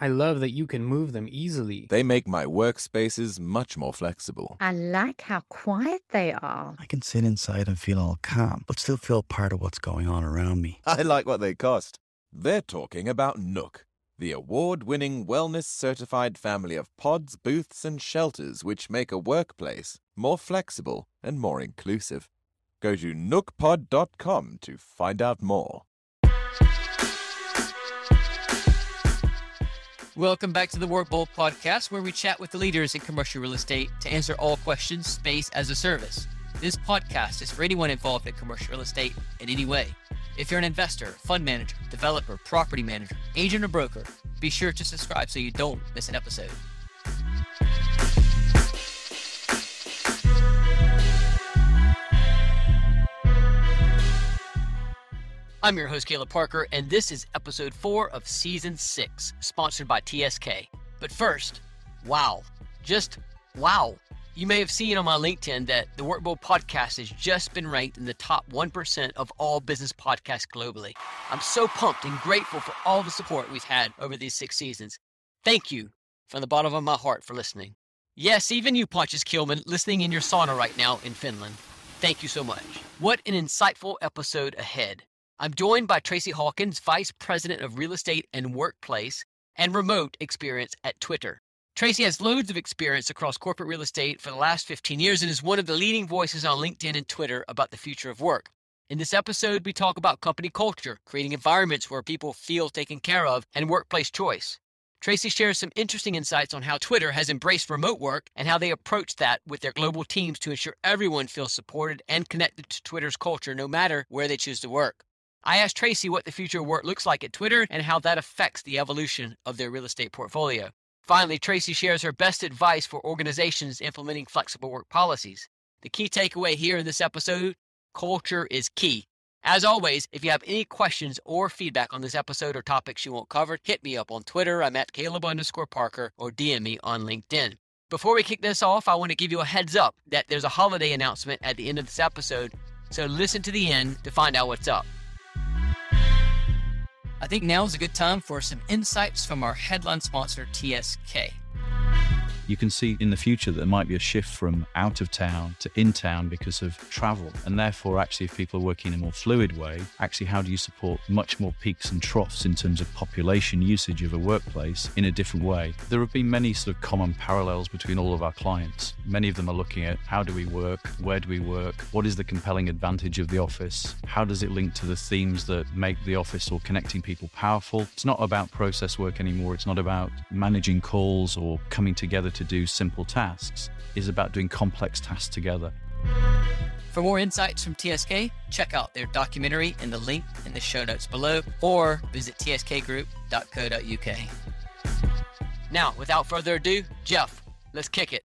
I love that you can move them easily. They make my workspaces much more flexible. I like how quiet they are. I can sit inside and feel all calm, but still feel part of what's going on around me. I like what they cost. They're talking about Nook, the award winning wellness certified family of pods, booths, and shelters which make a workplace more flexible and more inclusive. Go to nookpod.com to find out more. Welcome back to the Workbold podcast, where we chat with the leaders in commercial real estate to answer all questions space as a service. This podcast is for anyone involved in commercial real estate in any way. If you're an investor, fund manager, developer, property manager, agent, or broker, be sure to subscribe so you don't miss an episode. I'm your host, Caleb Parker, and this is episode four of season six, sponsored by TSK. But first, wow. Just wow. You may have seen on my LinkedIn that the Workbold podcast has just been ranked in the top 1% of all business podcasts globally. I'm so pumped and grateful for all the support we've had over these six seasons. Thank you from the bottom of my heart for listening. Yes, even you, Pontius Kilman, listening in your sauna right now in Finland. Thank you so much. What an insightful episode ahead. I'm joined by Tracy Hawkins, Vice President of Real Estate and Workplace and Remote Experience at Twitter. Tracy has loads of experience across corporate real estate for the last 15 years and is one of the leading voices on LinkedIn and Twitter about the future of work. In this episode, we talk about company culture, creating environments where people feel taken care of, and workplace choice. Tracy shares some interesting insights on how Twitter has embraced remote work and how they approach that with their global teams to ensure everyone feels supported and connected to Twitter's culture no matter where they choose to work. I asked Tracy what the future of work looks like at Twitter and how that affects the evolution of their real estate portfolio. Finally, Tracy shares her best advice for organizations implementing flexible work policies. The key takeaway here in this episode culture is key. As always, if you have any questions or feedback on this episode or topics you want covered, hit me up on Twitter. I'm at Caleb underscore Parker or DM me on LinkedIn. Before we kick this off, I want to give you a heads up that there's a holiday announcement at the end of this episode, so listen to the end to find out what's up. I think now is a good time for some insights from our headline sponsor, TSK you can see in the future that there might be a shift from out of town to in town because of travel. And therefore, actually, if people are working in a more fluid way, actually, how do you support much more peaks and troughs in terms of population usage of a workplace in a different way? There have been many sort of common parallels between all of our clients. Many of them are looking at how do we work, where do we work, what is the compelling advantage of the office, how does it link to the themes that make the office or connecting people powerful. It's not about process work anymore, it's not about managing calls or coming together to do simple tasks is about doing complex tasks together. For more insights from TSK, check out their documentary in the link in the show notes below or visit tskgroup.co.uk. Now, without further ado, Jeff, let's kick it.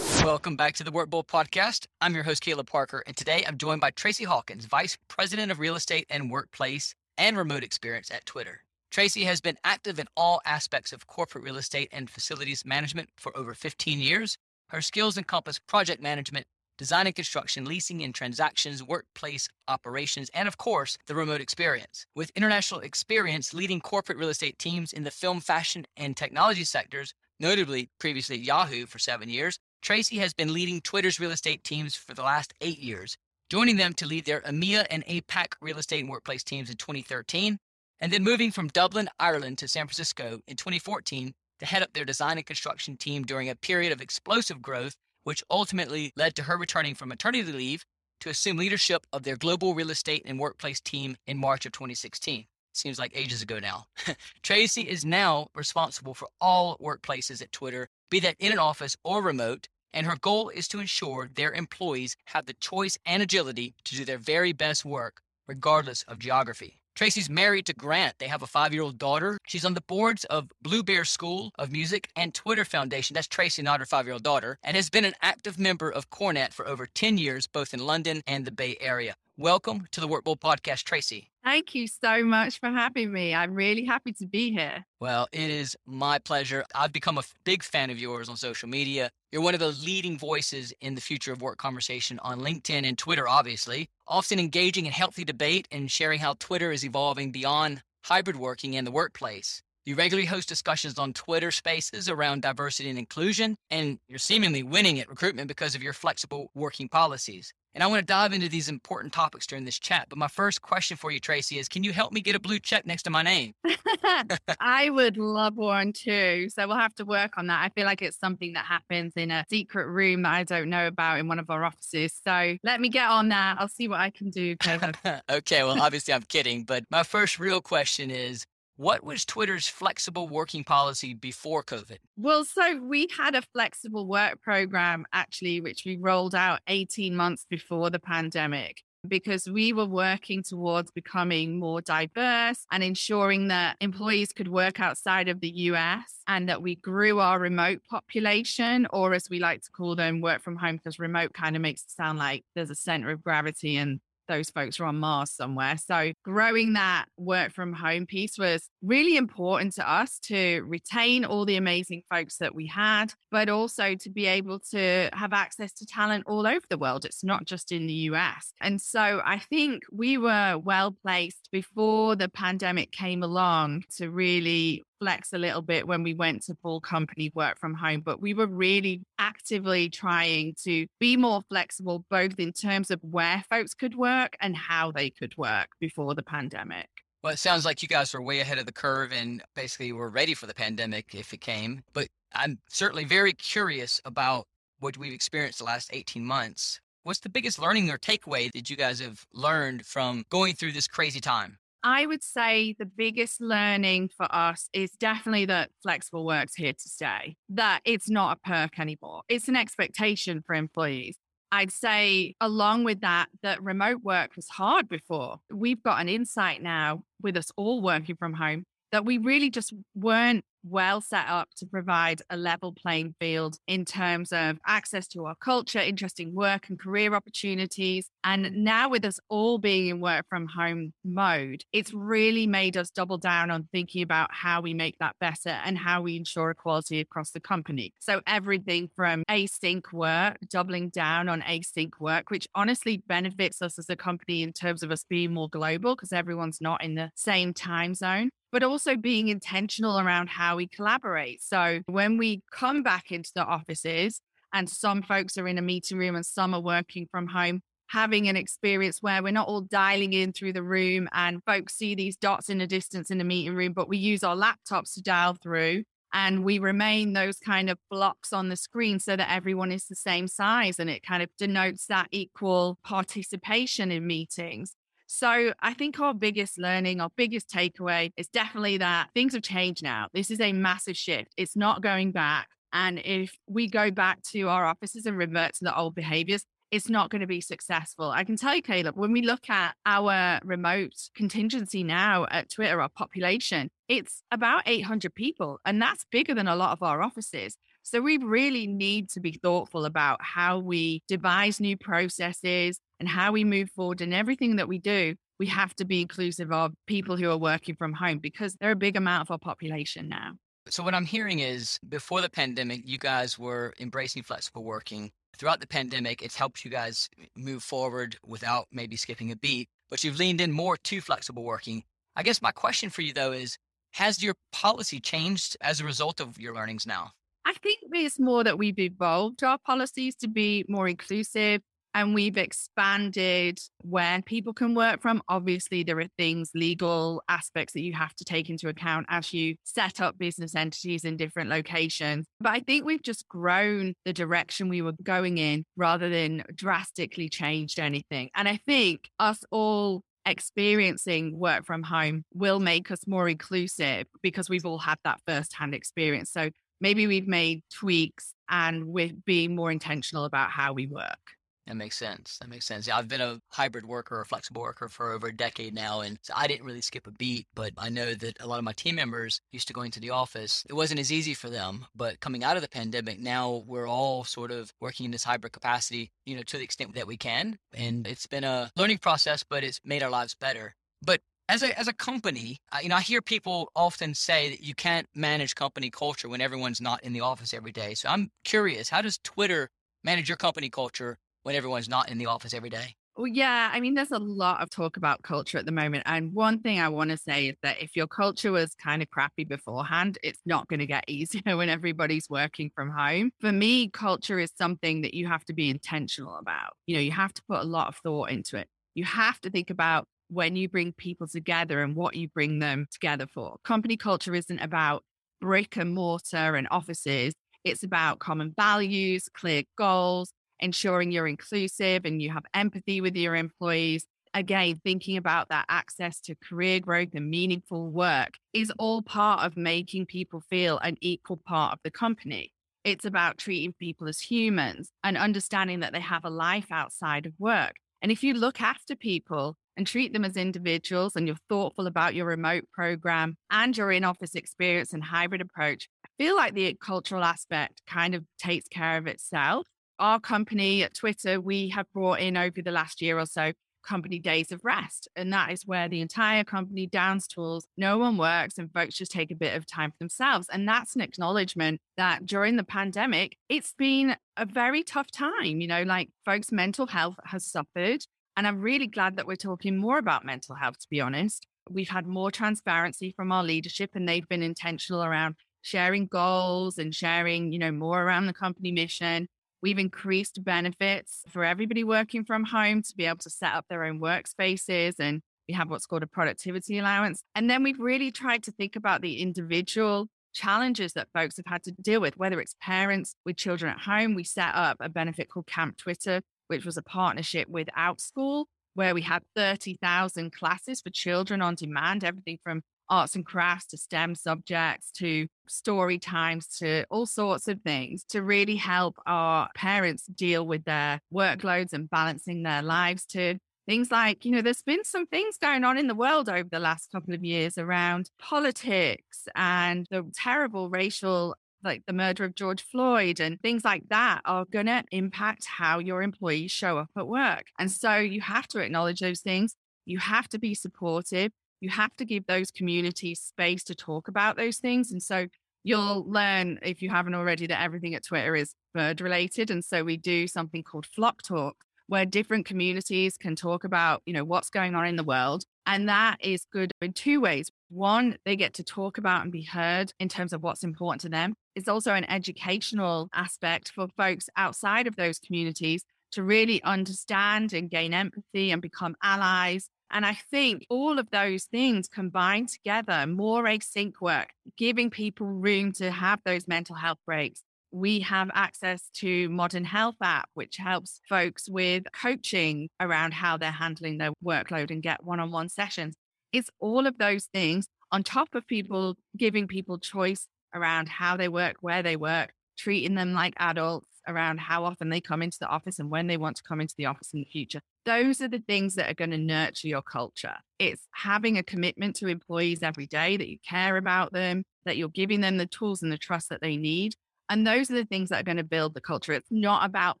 Welcome back to the Workbold podcast. I'm your host, Caleb Parker, and today I'm joined by Tracy Hawkins, Vice President of Real Estate and Workplace and Remote Experience at Twitter. Tracy has been active in all aspects of corporate real estate and facilities management for over 15 years. Her skills encompass project management, design and construction, leasing and transactions, workplace operations, and of course, the remote experience. With international experience leading corporate real estate teams in the film, fashion, and technology sectors, notably previously Yahoo for seven years, Tracy has been leading Twitter's real estate teams for the last eight years, joining them to lead their EMEA and APAC real estate and workplace teams in 2013 and then moving from Dublin, Ireland to San Francisco in 2014 to head up their design and construction team during a period of explosive growth, which ultimately led to her returning from maternity leave to assume leadership of their global real estate and workplace team in March of 2016. Seems like ages ago now. Tracy is now responsible for all workplaces at Twitter, be that in an office or remote, and her goal is to ensure their employees have the choice and agility to do their very best work, regardless of geography. Tracy's married to Grant. They have a five year old daughter. She's on the boards of Blue Bear School of Music and Twitter Foundation. That's Tracy, not her five year old daughter, and has been an active member of CoreNet for over 10 years, both in London and the Bay Area. Welcome to the Workbold Podcast, Tracy. Thank you so much for having me. I'm really happy to be here. Well, it is my pleasure. I've become a big fan of yours on social media. You're one of the leading voices in the future of work conversation on LinkedIn and Twitter, obviously, often engaging in healthy debate and sharing how Twitter is evolving beyond hybrid working in the workplace. You regularly host discussions on Twitter spaces around diversity and inclusion, and you're seemingly winning at recruitment because of your flexible working policies. And I want to dive into these important topics during this chat. But my first question for you, Tracy, is can you help me get a blue check next to my name? I would love one too. So we'll have to work on that. I feel like it's something that happens in a secret room that I don't know about in one of our offices. So let me get on that. I'll see what I can do, okay, well, obviously I'm kidding. But my first real question is what was Twitter's flexible working policy before COVID? Well, so we had a flexible work program actually, which we rolled out 18 months before the pandemic because we were working towards becoming more diverse and ensuring that employees could work outside of the US and that we grew our remote population, or as we like to call them, work from home, because remote kind of makes it sound like there's a center of gravity and those folks are on Mars somewhere. So growing that work from home piece was really important to us to retain all the amazing folks that we had, but also to be able to have access to talent all over the world. It's not just in the US. And so I think we were well placed before the pandemic came along to really flex a little bit when we went to full company work from home, but we were really actively trying to be more flexible, both in terms of where folks could work and how they could work before the pandemic. Well, it sounds like you guys were way ahead of the curve and basically were ready for the pandemic if it came. But I'm certainly very curious about what we've experienced the last 18 months. What's the biggest learning or takeaway that you guys have learned from going through this crazy time? I would say the biggest learning for us is definitely that flexible work's here to stay, that it's not a perk anymore. It's an expectation for employees. I'd say, along with that, that remote work was hard before. We've got an insight now with us all working from home that we really just weren't well set up to provide a level playing field in terms of access to our culture, interesting work and career opportunities. And now, with us all being in work from home mode, it's really made us double down on thinking about how we make that better and how we ensure equality across the company. So, everything from async work, doubling down on async work, which honestly benefits us as a company in terms of us being more global because everyone's not in the same time zone but also being intentional around how we collaborate. So when we come back into the offices and some folks are in a meeting room and some are working from home, having an experience where we're not all dialing in through the room and folks see these dots in the distance in the meeting room, but we use our laptops to dial through and we remain those kind of blocks on the screen so that everyone is the same size and it kind of denotes that equal participation in meetings. So I think our biggest learning, our biggest takeaway is definitely that things have changed now. This is a massive shift. It's not going back. And if we go back to our offices and revert to the old behaviors, it's not going to be successful. I can tell you, Caleb, when we look at our remote contingency now at Twitter, our population, it's about 800 people, and that's bigger than a lot of our offices. So we really need to be thoughtful about how we devise new processes and how we move forward and everything that we do. We have to be inclusive of people who are working from home because they're a big amount of our population now. So, what I'm hearing is before the pandemic, you guys were embracing flexible working. Throughout the pandemic, it's helped you guys move forward without maybe skipping a beat, but you've leaned in more to flexible working. I guess my question for you, though, is has your policy changed as a result of your learnings now? I think it's more that we've evolved our policies to be more inclusive and we've expanded where people can work from. Obviously, there are things, legal aspects that you have to take into account as you set up business entities in different locations. But I think we've just grown the direction we were going in rather than drastically changed anything. And I think us all experiencing work from home will make us more inclusive because we've all had that firsthand experience. So maybe we've made tweaks and we're being more intentional about how we work. That makes sense. That makes sense. Yeah, I've been a hybrid worker, a flexible worker for over a decade now, and so I didn't really skip a beat. But I know that a lot of my team members used to going to the office. It wasn't as easy for them. But coming out of the pandemic, now we're all sort of working in this hybrid capacity, you know, to the extent that we can. And it's been a learning process, but it's made our lives better. But as a as a company, uh, you know, I hear people often say that you can't manage company culture when everyone's not in the office every day. So I'm curious, how does Twitter manage your company culture when everyone's not in the office every day? Well, yeah, I mean, there's a lot of talk about culture at the moment. And one thing I want to say is that if your culture was kind of crappy beforehand, it's not going to get easier when everybody's working from home. For me, culture is something that you have to be intentional about. You know, you have to put a lot of thought into it. You have to think about when you bring people together and what you bring them together for. Company culture isn't about brick and mortar and offices. It's about common values, clear goals, ensuring you're inclusive and you have empathy with your employees. Again, thinking about that access to career growth and meaningful work is all part of making people feel an equal part of the company. It's about treating people as humans and understanding that they have a life outside of work. And if you look after people and treat them as individuals and you're thoughtful about your remote program and your in office experience and hybrid approach, I feel like the cultural aspect kind of takes care of itself our company at Twitter, we have brought in over the last year or so company days of rest. And that is where the entire company downs tools, no one works, and folks just take a bit of time for themselves. And that's an acknowledgement that during the pandemic, it's been a very tough time. You know, like folks' mental health has suffered. And I'm really glad that we're talking more about mental health, to be honest. We've had more transparency from our leadership, and they've been intentional around sharing goals and sharing, you know, more around the company mission We've increased benefits for everybody working from home to be able to set up their own workspaces and we have what's called a productivity allowance. And then we've really tried to think about the individual challenges that folks have had to deal with, whether it's parents with children at home. We set up a benefit called Camp Twitter, which was a partnership with Outschool, where we had 30,000 classes for children on demand, everything from arts and crafts to STEM subjects to story times to all sorts of things to really help our parents deal with their workloads and balancing their lives to things like, you know, there's been some things going on in the world over the last couple of years around politics and the terrible racial like the murder of George Floyd and things like that are going to impact how your employees show up at work. And so you have to acknowledge those things. You have to be supportive you have to give those communities space to talk about those things. And so you'll learn, if you haven't already, that everything at Twitter is bird related. And so we do something called Flock Talk, where different communities can talk about, you know, what's going on in the world. And that is good in two ways. One, they get to talk about and be heard in terms of what's important to them. It's also an educational aspect for folks outside of those communities to really understand and gain empathy and become allies and I think all of those things combined together, more async work, giving people room to have those mental health breaks. We have access to Modern Health app, which helps folks with coaching around how they're handling their workload and get one-on-one sessions. It's all of those things on top of people giving people choice around how they work, where they work, treating them like adults around how often they come into the office and when they want to come into the office in the future. Those are the things that are going to nurture your culture. It's having a commitment to employees every day that you care about them, that you're giving them the tools and the trust that they need. And those are the things that are going to build the culture. It's not about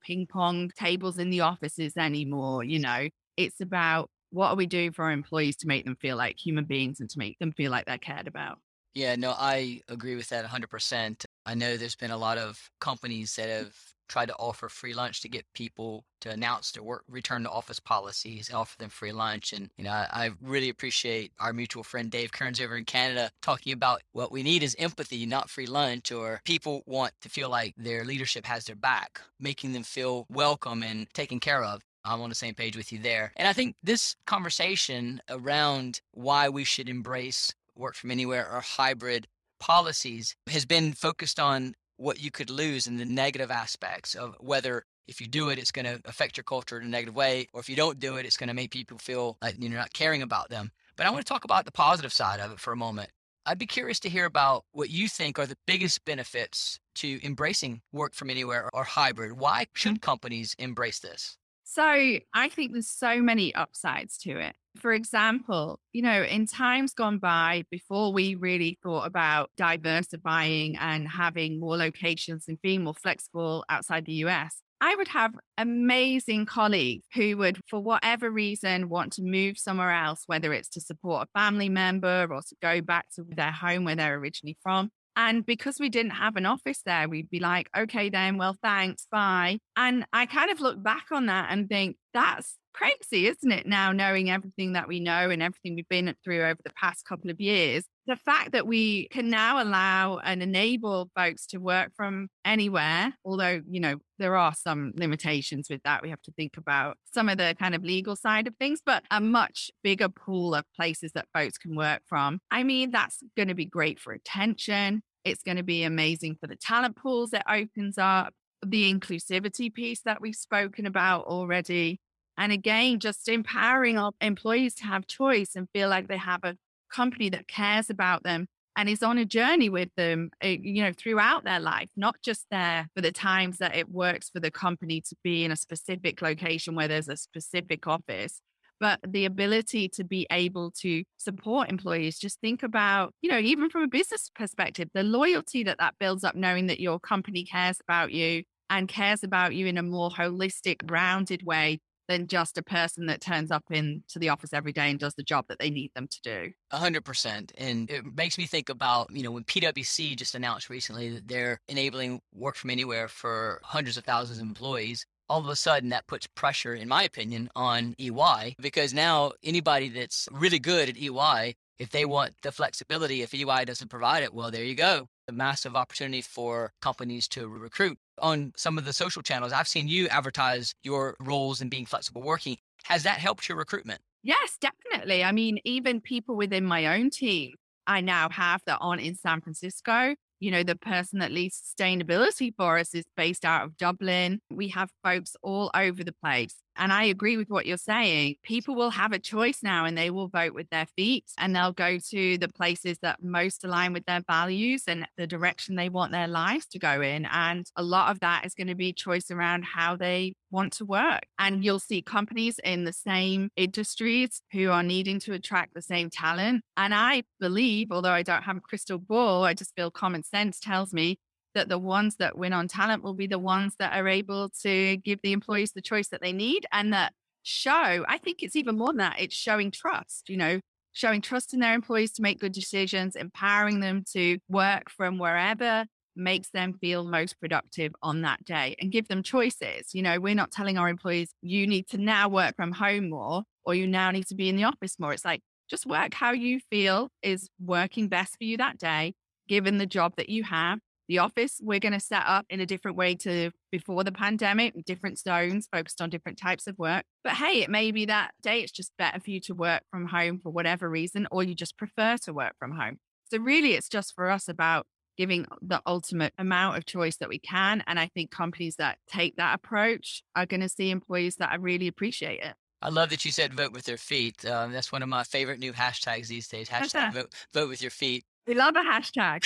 ping pong tables in the offices anymore. You know, it's about what are we doing for our employees to make them feel like human beings and to make them feel like they're cared about. Yeah, no, I agree with that 100%. I know there's been a lot of companies that have tried to offer free lunch to get people to announce their work return to office policies and offer them free lunch. And you know, I, I really appreciate our mutual friend Dave Kearns over in Canada talking about what we need is empathy, not free lunch. Or people want to feel like their leadership has their back, making them feel welcome and taken care of. I'm on the same page with you there. And I think this conversation around why we should embrace work from anywhere or hybrid policies has been focused on what you could lose and the negative aspects of whether if you do it, it's going to affect your culture in a negative way, or if you don't do it, it's going to make people feel like you're not caring about them. But I want to talk about the positive side of it for a moment. I'd be curious to hear about what you think are the biggest benefits to embracing work from anywhere or hybrid. Why mm-hmm. should companies embrace this? So I think there's so many upsides to it. For example, you know, in times gone by, before we really thought about diversifying and having more locations and being more flexible outside the US, I would have amazing colleagues who would, for whatever reason, want to move somewhere else, whether it's to support a family member or to go back to their home where they're originally from. And because we didn't have an office there, we'd be like, okay, then, well, thanks, bye. And I kind of look back on that and think that's crazy, isn't it? Now, knowing everything that we know and everything we've been through over the past couple of years, the fact that we can now allow and enable folks to work from anywhere, although, you know, there are some limitations with that. We have to think about some of the kind of legal side of things, but a much bigger pool of places that folks can work from. I mean, that's going to be great for attention. It's going to be amazing for the talent pools it opens up, the inclusivity piece that we've spoken about already. And again, just empowering our employees to have choice and feel like they have a company that cares about them and is on a journey with them, eh, you know, throughout their life, not just there for the times that it works for the company to be in a specific location where there's a specific office, but the ability to be able to support employees. Just think about, you know, even from a business perspective, the loyalty that that builds up, knowing that your company cares about you and cares about you in a more holistic, rounded way than just a person that turns up into the office every day and does the job that they need them to do. A hundred percent. And it makes me think about, you know, when PwC just announced recently that they're enabling work from anywhere for hundreds of thousands of employees. All of a sudden, that puts pressure, in my opinion, on EY because now anybody that's really good at EY, if they want the flexibility, if EY doesn't provide it, well, there you go. A massive opportunity for companies to recruit on some of the social channels. I've seen you advertise your roles in being flexible working. Has that helped your recruitment? Yes, definitely. I mean, even people within my own team, I now have that on in San Francisco. You know, the person that leads sustainability for us is based out of Dublin. We have folks all over the place. And I agree with what you're saying. People will have a choice now and they will vote with their feet and they'll go to the places that most align with their values and the direction they want their lives to go in. And a lot of that is going to be choice around how they want to work. And you'll see companies in the same industries who are needing to attract the same talent. And I believe, although I don't have a crystal ball, I just feel common sense tells me that the ones that win on talent will be the ones that are able to give the employees the choice that they need and that show i think it's even more than that it's showing trust you know showing trust in their employees to make good decisions empowering them to work from wherever makes them feel most productive on that day and give them choices you know we're not telling our employees you need to now work from home more or you now need to be in the office more. It's like just work how you feel is working best for you that day given the job that you have the office we're going to set up in a different way to before the pandemic, different zones focused on different types of work. But hey, it may be that day it's just better for you to work from home for whatever reason, or you just prefer to work from home. So really, it's just for us about giving the ultimate amount of choice that we can. And I think companies that take that approach are going to see employees that really appreciate it. I love that you said vote with their feet. Um, that's one of my favorite new hashtags these days. Hashtag vote, vote with your feet. We love a hashtag.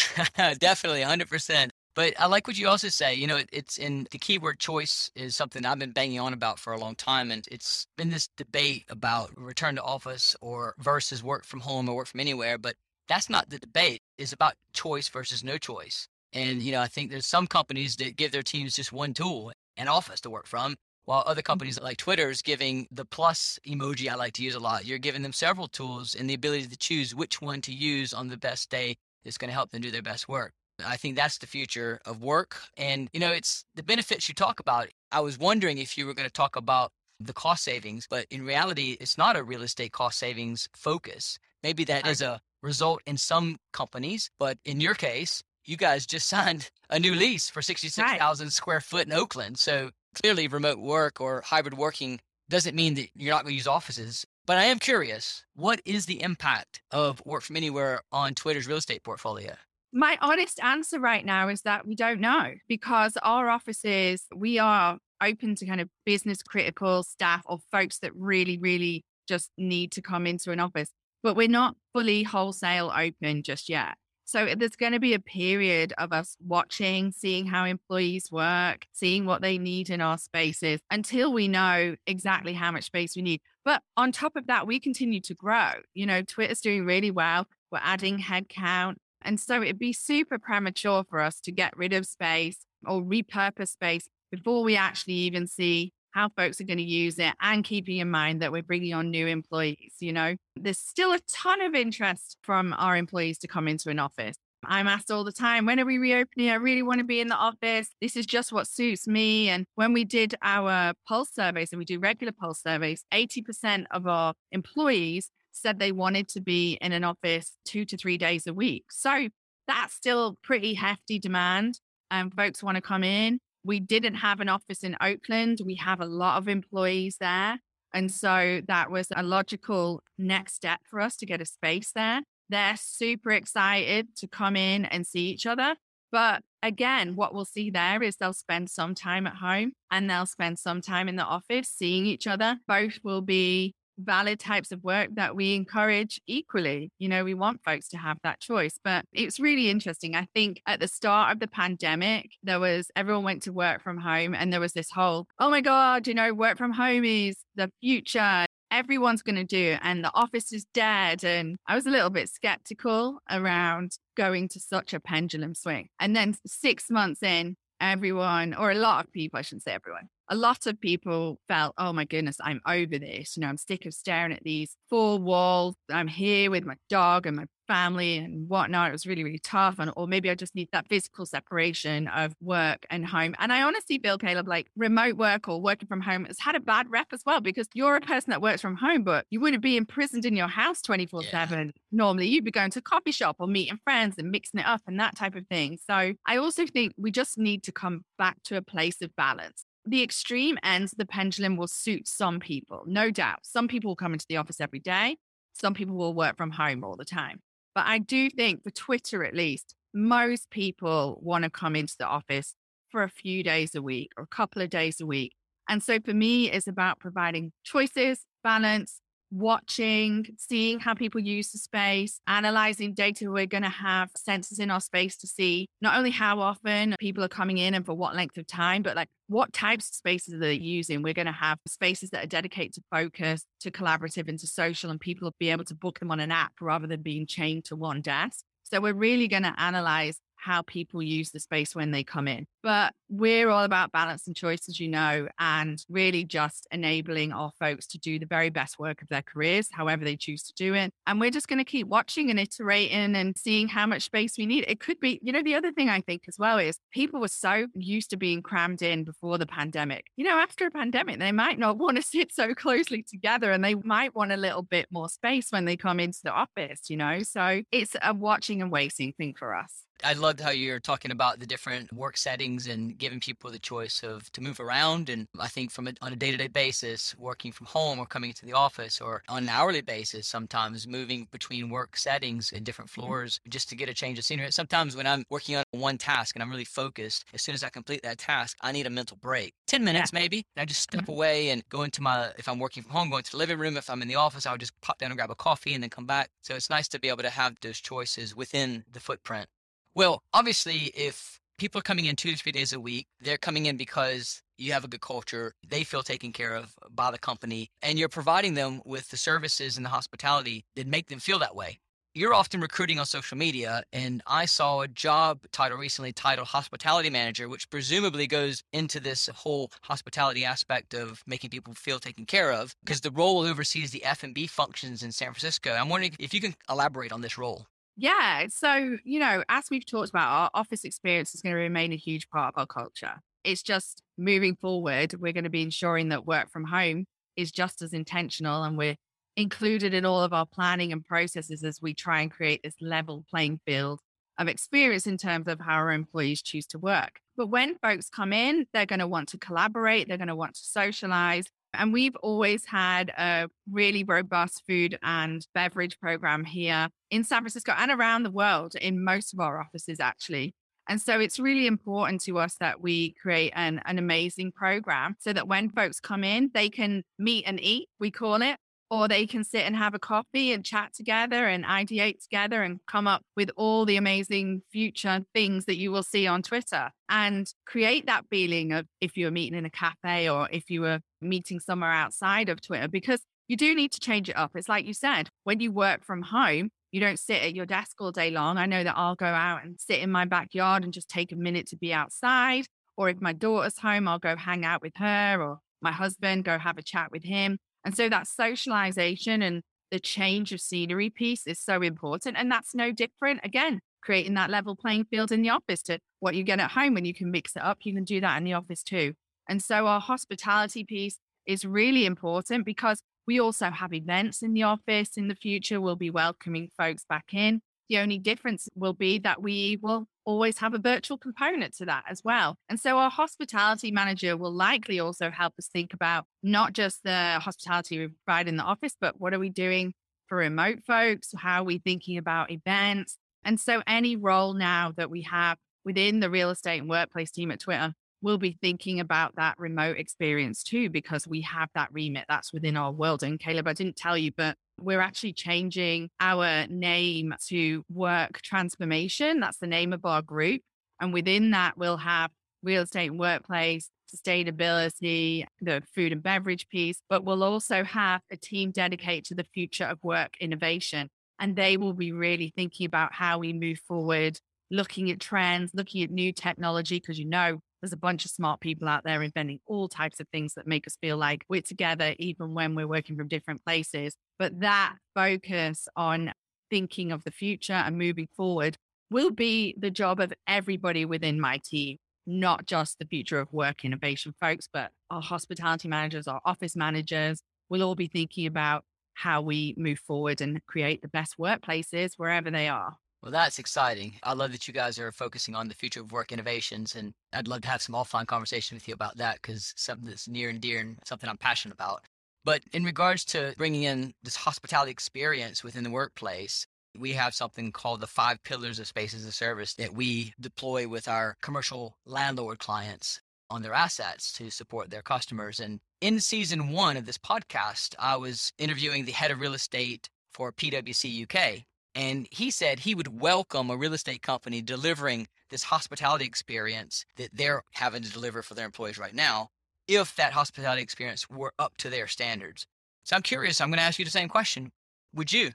Definitely, 100%. But I like what you also say. You know, it, it's in the keyword choice is something I've been banging on about for a long time. And it's been this debate about return to office or versus work from home or work from anywhere. But that's not the debate. It's about choice versus no choice. And, you know, I think there's some companies that give their teams just one tool, an office to work from while other mm-hmm. companies like Twitter is giving the plus emoji I like to use a lot. You're giving them several tools and the ability to choose which one to use on the best day that's going to help them do their best work. I think that's the future of work. And, you know, it's the benefits you talk about. I was wondering if you were going to talk about the cost savings, but in reality, it's not a real estate cost savings focus. Maybe that is a result in some companies, but in your case, you guys just signed a new lease for 66,000 right. square foot in Oakland. So clearly remote work or hybrid working doesn't mean that you're not going to use offices. But I am curious, what is the impact of work from anywhere on Twitter's real estate portfolio? My honest answer right now is that we don't know because our offices, we are open to kind of business critical staff or folks that really, really just need to come into an office, but we're not fully wholesale open just yet. So there's going to be a period of us watching, seeing how employees work, seeing what they need in our spaces until we know exactly how much space we need. But on top of that, we continue to grow. You know, Twitter's doing really well. We're adding headcount. And so it'd be super premature for us to get rid of space or repurpose space before we actually even see how folks are going to use it and keeping in mind that we're bringing on new employees. You know, there's still a ton of interest from our employees to come into an office, I'm asked all the time, when are we reopening? I really want to be in the office. This is just what suits me. And when we did our pulse surveys, and we do regular pulse surveys, 80% of our employees said they wanted to be in an office two to three days a week. So that's still pretty hefty demand. And folks want to come in. We didn't have an office in Oakland. We have a lot of employees there. And so that was a logical next step for us to get a space there. They're super excited to come in and see each other. But again, what we'll see there is they'll spend some time at home and they'll spend some time in the office seeing each other. Both will be valid types of work that we encourage equally. You know, we want folks to have that choice. But it's really interesting. I think at the start of the pandemic, there was everyone went to work from home and there was this whole, oh my God, you know, work from home is the future. Everyone's going to do, and the office is dead. And I was a little bit skeptical around going to such a pendulum swing. And then six months in, everyone, or a lot of people, I shouldn't say everyone, a lot of people felt, oh my goodness, I'm over this. You know, I'm sick of staring at these four walls. I'm here with my dog and my family and whatnot. It was really, really tough. And or maybe I just need that physical separation of work and home. And I honestly feel, Caleb, like remote work or working from home has had a bad rep as well because you're a person that works from home, but you wouldn't be imprisoned in your house 24 yeah. 7. Normally, you'd be going to a coffee shop or meeting friends and mixing it up and that type of thing. So I also think we just need to come back to a place of balance the extreme ends the pendulum will suit some people, no doubt. Some people will come into the office every day. Some people will work from home all the time. But I do think for Twitter, at least, most people want to come into the office for a few days a week or a couple of days a week. And so for me, it's about providing choices, balance, watching, seeing how people use the space, analyzing data. We're going to have sensors in our space to see not only how often people are coming in and for what length of time, but like what types of spaces they're they using. We're going to have spaces that are dedicated to focus, to collaborative, and to social, and people will be able to book them on an app rather than being chained to one desk. So we're really going to analyze how people use the space when they come in. But we're all about balance and choice, as you know, and really just enabling our folks to do the very best work of their careers, however they choose to do it. And we're just going to keep watching and iterating and seeing how much space we need. It could be, you know, the other thing I think as well is people were so used to being crammed in before the pandemic. You know, after a pandemic, they might not want to sit so closely together and they might want a little bit more space when they come into the office, you know? So it's a watching and waiting thing for us. I loved how you're talking about the different work settings and giving people the choice of to move around. And I think from a, on a day-to-day basis, working from home or coming into the office, or on an hourly basis, sometimes moving between work settings and different mm-hmm. floors mm-hmm. just to get a change of scenery. Sometimes when I'm working on one task and I'm really focused, as soon as I complete that task, I need a mental break. Ten minutes yeah. maybe. And I just step mm-hmm. away and go into my. If I'm working from home, go into the living room. If I'm in the office, I'll just pop down and grab a coffee and then come back. So it's nice to be able to have those choices within the footprint. Well, obviously, if people are coming in two to three days a week, they're coming in because you have a good culture, they feel taken care of by the company, and you're providing them with the services and the hospitality that make them feel that way. You're often recruiting on social media, and I saw a job title recently titled Hospitality Manager, which presumably goes into this whole hospitality aspect of making people feel taken care of, because the role oversees the F&B functions in San Francisco. I'm wondering if you can elaborate on this role. Yeah. So, you know, as we've talked about, our office experience is going to remain a huge part of our culture. It's just moving forward, we're going to be ensuring that work from home is just as intentional and we're included in all of our planning and processes as we try and create this level playing field of experience in terms of how our employees choose to work. But when folks come in, they're going to want to collaborate, they're going to want to socialize, and we've always had a really robust food and beverage program here in San Francisco and around the world in most of our offices, actually. And so it's really important to us that we create an, an amazing program so that when folks come in, they can meet and eat, we call it, or they can sit and have a coffee and chat together and ideate together and come up with all the amazing future things that you will see on Twitter and create that feeling of if you were meeting in a cafe or if you were meeting somewhere outside of Twitter, because you do need to change it up. It's like you said, when you work from home, you don't sit at your desk all day long. I know that I'll go out and sit in my backyard and just take a minute to be outside. Or if my daughter's home, I'll go hang out with her or my husband, go have a chat with him. And so that socialization and the change of scenery piece is so important. And that's no different. Again, creating that level playing field in the office to what you get at home when you can mix it up. You can do that in the office too. And so our hospitality piece is really important because we also have events in the office in the future. We'll be welcoming folks back in. The only difference will be that we will always have a virtual component to that as well. And so our hospitality manager will likely also help us think about not just the hospitality we provide in the office, but what are we doing for remote folks? How are we thinking about events? And so any role now that we have within the real estate and workplace team at Twitter we'll be thinking about that remote experience too, because we have that remit that's within our world. And Caleb, I didn't tell you, but we're actually changing our name to Work Transformation. That's the name of our group. And within that, we'll have real estate and workplace, sustainability, the food and beverage piece, but we'll also have a team dedicated to the future of work innovation. And they will be really thinking about how we move forward, looking at trends, looking at new technology, because you know, there's a bunch of smart people out there inventing all types of things that make us feel like we're together, even when we're working from different places. But that focus on thinking of the future and moving forward will be the job of everybody within my team, not just the future of work innovation folks, but our hospitality managers, our office managers will all be thinking about how we move forward and create the best workplaces wherever they are. Well, that's exciting. I love that you guys are focusing on the future of work innovations, and I'd love to have some offline conversation with you about that because something that's near and dear and something I'm passionate about. But in regards to bringing in this hospitality experience within the workplace, we have something called the five pillars of space as a service that we deploy with our commercial landlord clients on their assets to support their customers. And in season one of this podcast, I was interviewing the head of real estate for PwC UK. And he said he would welcome a real estate company delivering this hospitality experience that they're having to deliver for their employees right now if that hospitality experience were up to their standards. So I'm curious, I'm going to ask you the same question. Would you?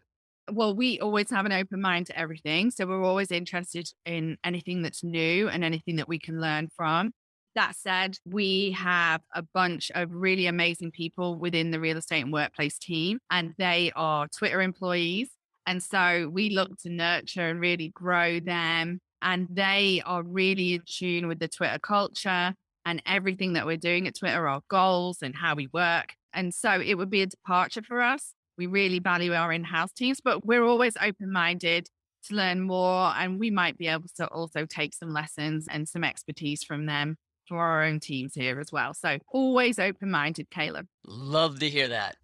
Well, we always have an open mind to everything. So we're always interested in anything that's new and anything that we can learn from. That said, we have a bunch of really amazing people within the real estate and workplace team, and they are Twitter employees. And so we look to nurture and really grow them. And they are really in tune with the Twitter culture and everything that we're doing at Twitter, our goals and how we work. And so it would be a departure for us. We really value our in house teams, but we're always open minded to learn more. And we might be able to also take some lessons and some expertise from them for our own teams here as well. So always open minded, Caleb. Love to hear that.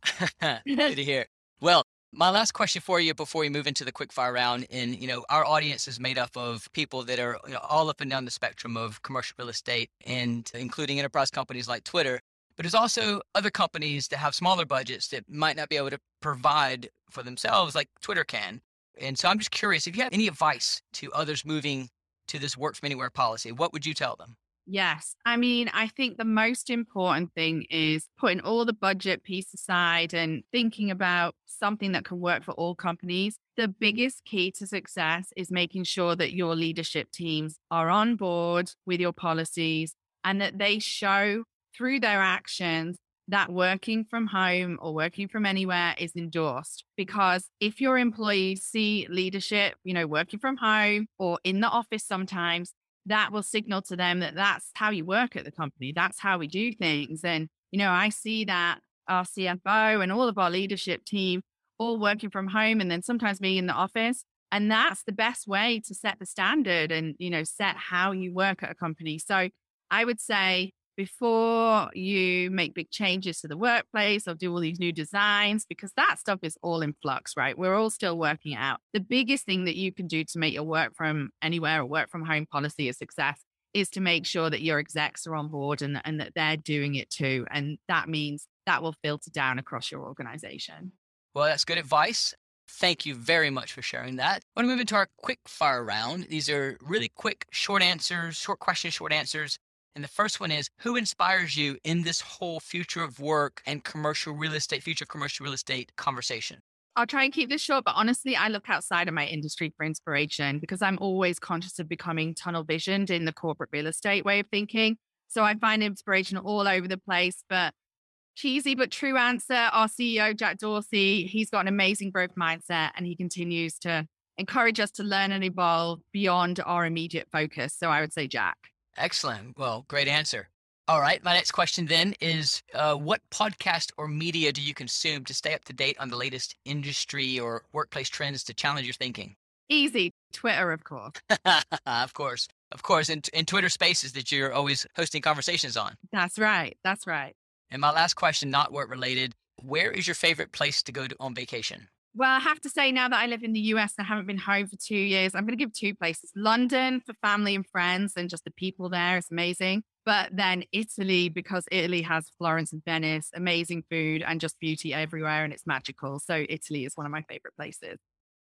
Good to hear. Well, my last question for you before we move into the quick fire round, and you know, our audience is made up of people that are you know, all up and down the spectrum of commercial real estate, and including enterprise companies like Twitter. But there's also other companies that have smaller budgets that might not be able to provide for themselves, like Twitter can. And so I'm just curious if you have any advice to others moving to this work from anywhere policy, what would you tell them? Yes. I mean, I think the most important thing is putting all the budget piece aside and thinking about something that can work for all companies. The mm-hmm. biggest key to success is making sure that your leadership teams are on board with your policies and that they show through their actions that working from home or working from anywhere is endorsed. Because if your employees see leadership, you know, working from home or in the office sometimes, that will signal to them that that's how you work at the company. That's how we do things. And, you know, I see that our CFO and all of our leadership team all working from home and then sometimes being in the office. And that's the best way to set the standard and, you know, set how you work at a company. So I would say before you make big changes to the workplace or do all these new designs, because that stuff is all in flux, right? We're all still working it out. The biggest thing that you can do to make your work from anywhere or work from home policy a success is to make sure that your execs are on board and, and that they're doing it too. And that means that will filter down across your organization. Well, that's good advice. Thank you very much for sharing that. I want to move into our quick fire round. These are really quick, short answers, short questions, short answers. And the first one is Who inspires you in this whole future of work and commercial real estate, future commercial real estate conversation? I'll try and keep this short, but honestly, I look outside of my industry for inspiration because I'm always conscious of becoming tunnel visioned in the corporate real estate way of thinking. So I find inspiration all over the place. But cheesy but true answer our CEO, Jack Dorsey, he's got an amazing growth mindset and he continues to encourage us to learn and evolve beyond our immediate focus. So I would say Jack. Excellent. Well, great answer. All right. My next question then is uh, what podcast or media do you consume to stay up to date on the latest industry or workplace trends to challenge your thinking? Easy. Twitter, of course. of course. Of course. In, in Twitter spaces that you're always hosting conversations on. That's right. That's right. And my last question, not work related where is your favorite place to go to, on vacation? Well, I have to say, now that I live in the US and I haven't been home for two years, I'm going to give two places London for family and friends and just the people there. It's amazing. But then Italy, because Italy has Florence and Venice, amazing food and just beauty everywhere and it's magical. So Italy is one of my favorite places.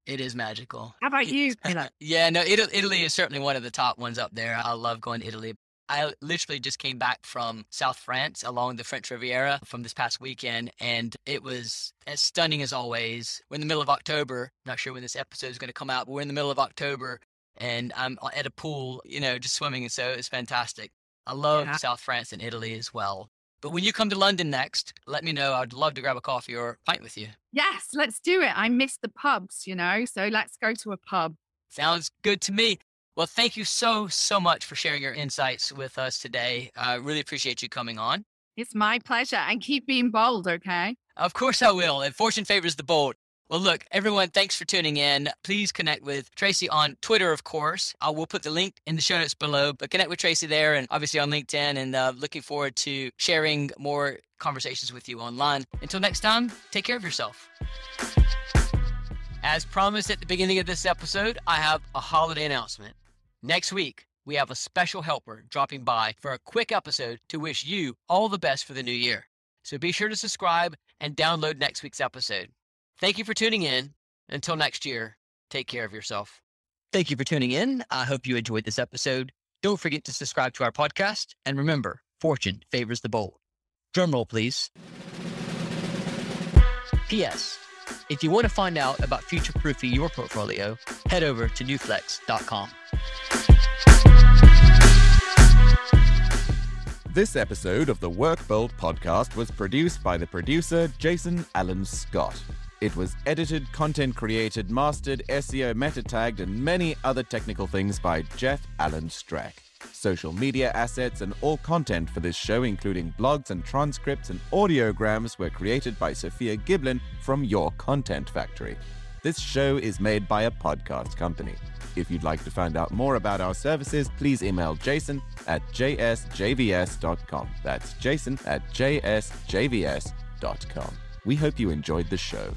It is magical. How about you? yeah, no, Italy is certainly one of the top ones up there. I love going to Italy. I literally just came back from South France along the French Riviera from this past weekend, and it was as stunning as always. We're in the middle of October. Not sure when this episode is going to come out, but we're in the middle of October, and I'm at a pool, you know, just swimming, and so it's fantastic. I love yeah. South France and Italy as well. But when you come to London next, let me know. I'd love to grab a coffee or a pint with you. Yes, let's do it. I miss the pubs, you know, so let's go to a pub. Sounds good to me. Well, thank you so, so much for sharing your insights with us today. I really appreciate you coming on. It's my pleasure. And keep being bold, okay? Of course I will. And fortune favors the bold. Well, look, everyone, thanks for tuning in. Please connect with Tracy on Twitter, of course. I will put the link in the show notes below, but connect with Tracy there and obviously on LinkedIn. And uh, looking forward to sharing more conversations with you online. Until next time, take care of yourself. As promised at the beginning of this episode, I have a holiday announcement. Next week, we have a special helper dropping by for a quick episode to wish you all the best for the new year. So be sure to subscribe and download next week's episode. Thank you for tuning in. Until next year, take care of yourself. Thank you for tuning in. I hope you enjoyed this episode. Don't forget to subscribe to our podcast. And remember, fortune favors the bold. Drumroll, please. P.S. If you want to find out about future proofing your portfolio, head over to newflex.com. This episode of the WorkBold podcast was produced by the producer Jason Allen Scott. It was edited, content created, mastered, SEO meta tagged, and many other technical things by Jeff Allen Strack. Social media assets and all content for this show, including blogs and transcripts and audiograms, were created by Sophia Giblin from Your Content Factory. This show is made by a podcast company. If you'd like to find out more about our services, please email jason at jsjvs.com. That's jason at jsjvs.com. We hope you enjoyed the show.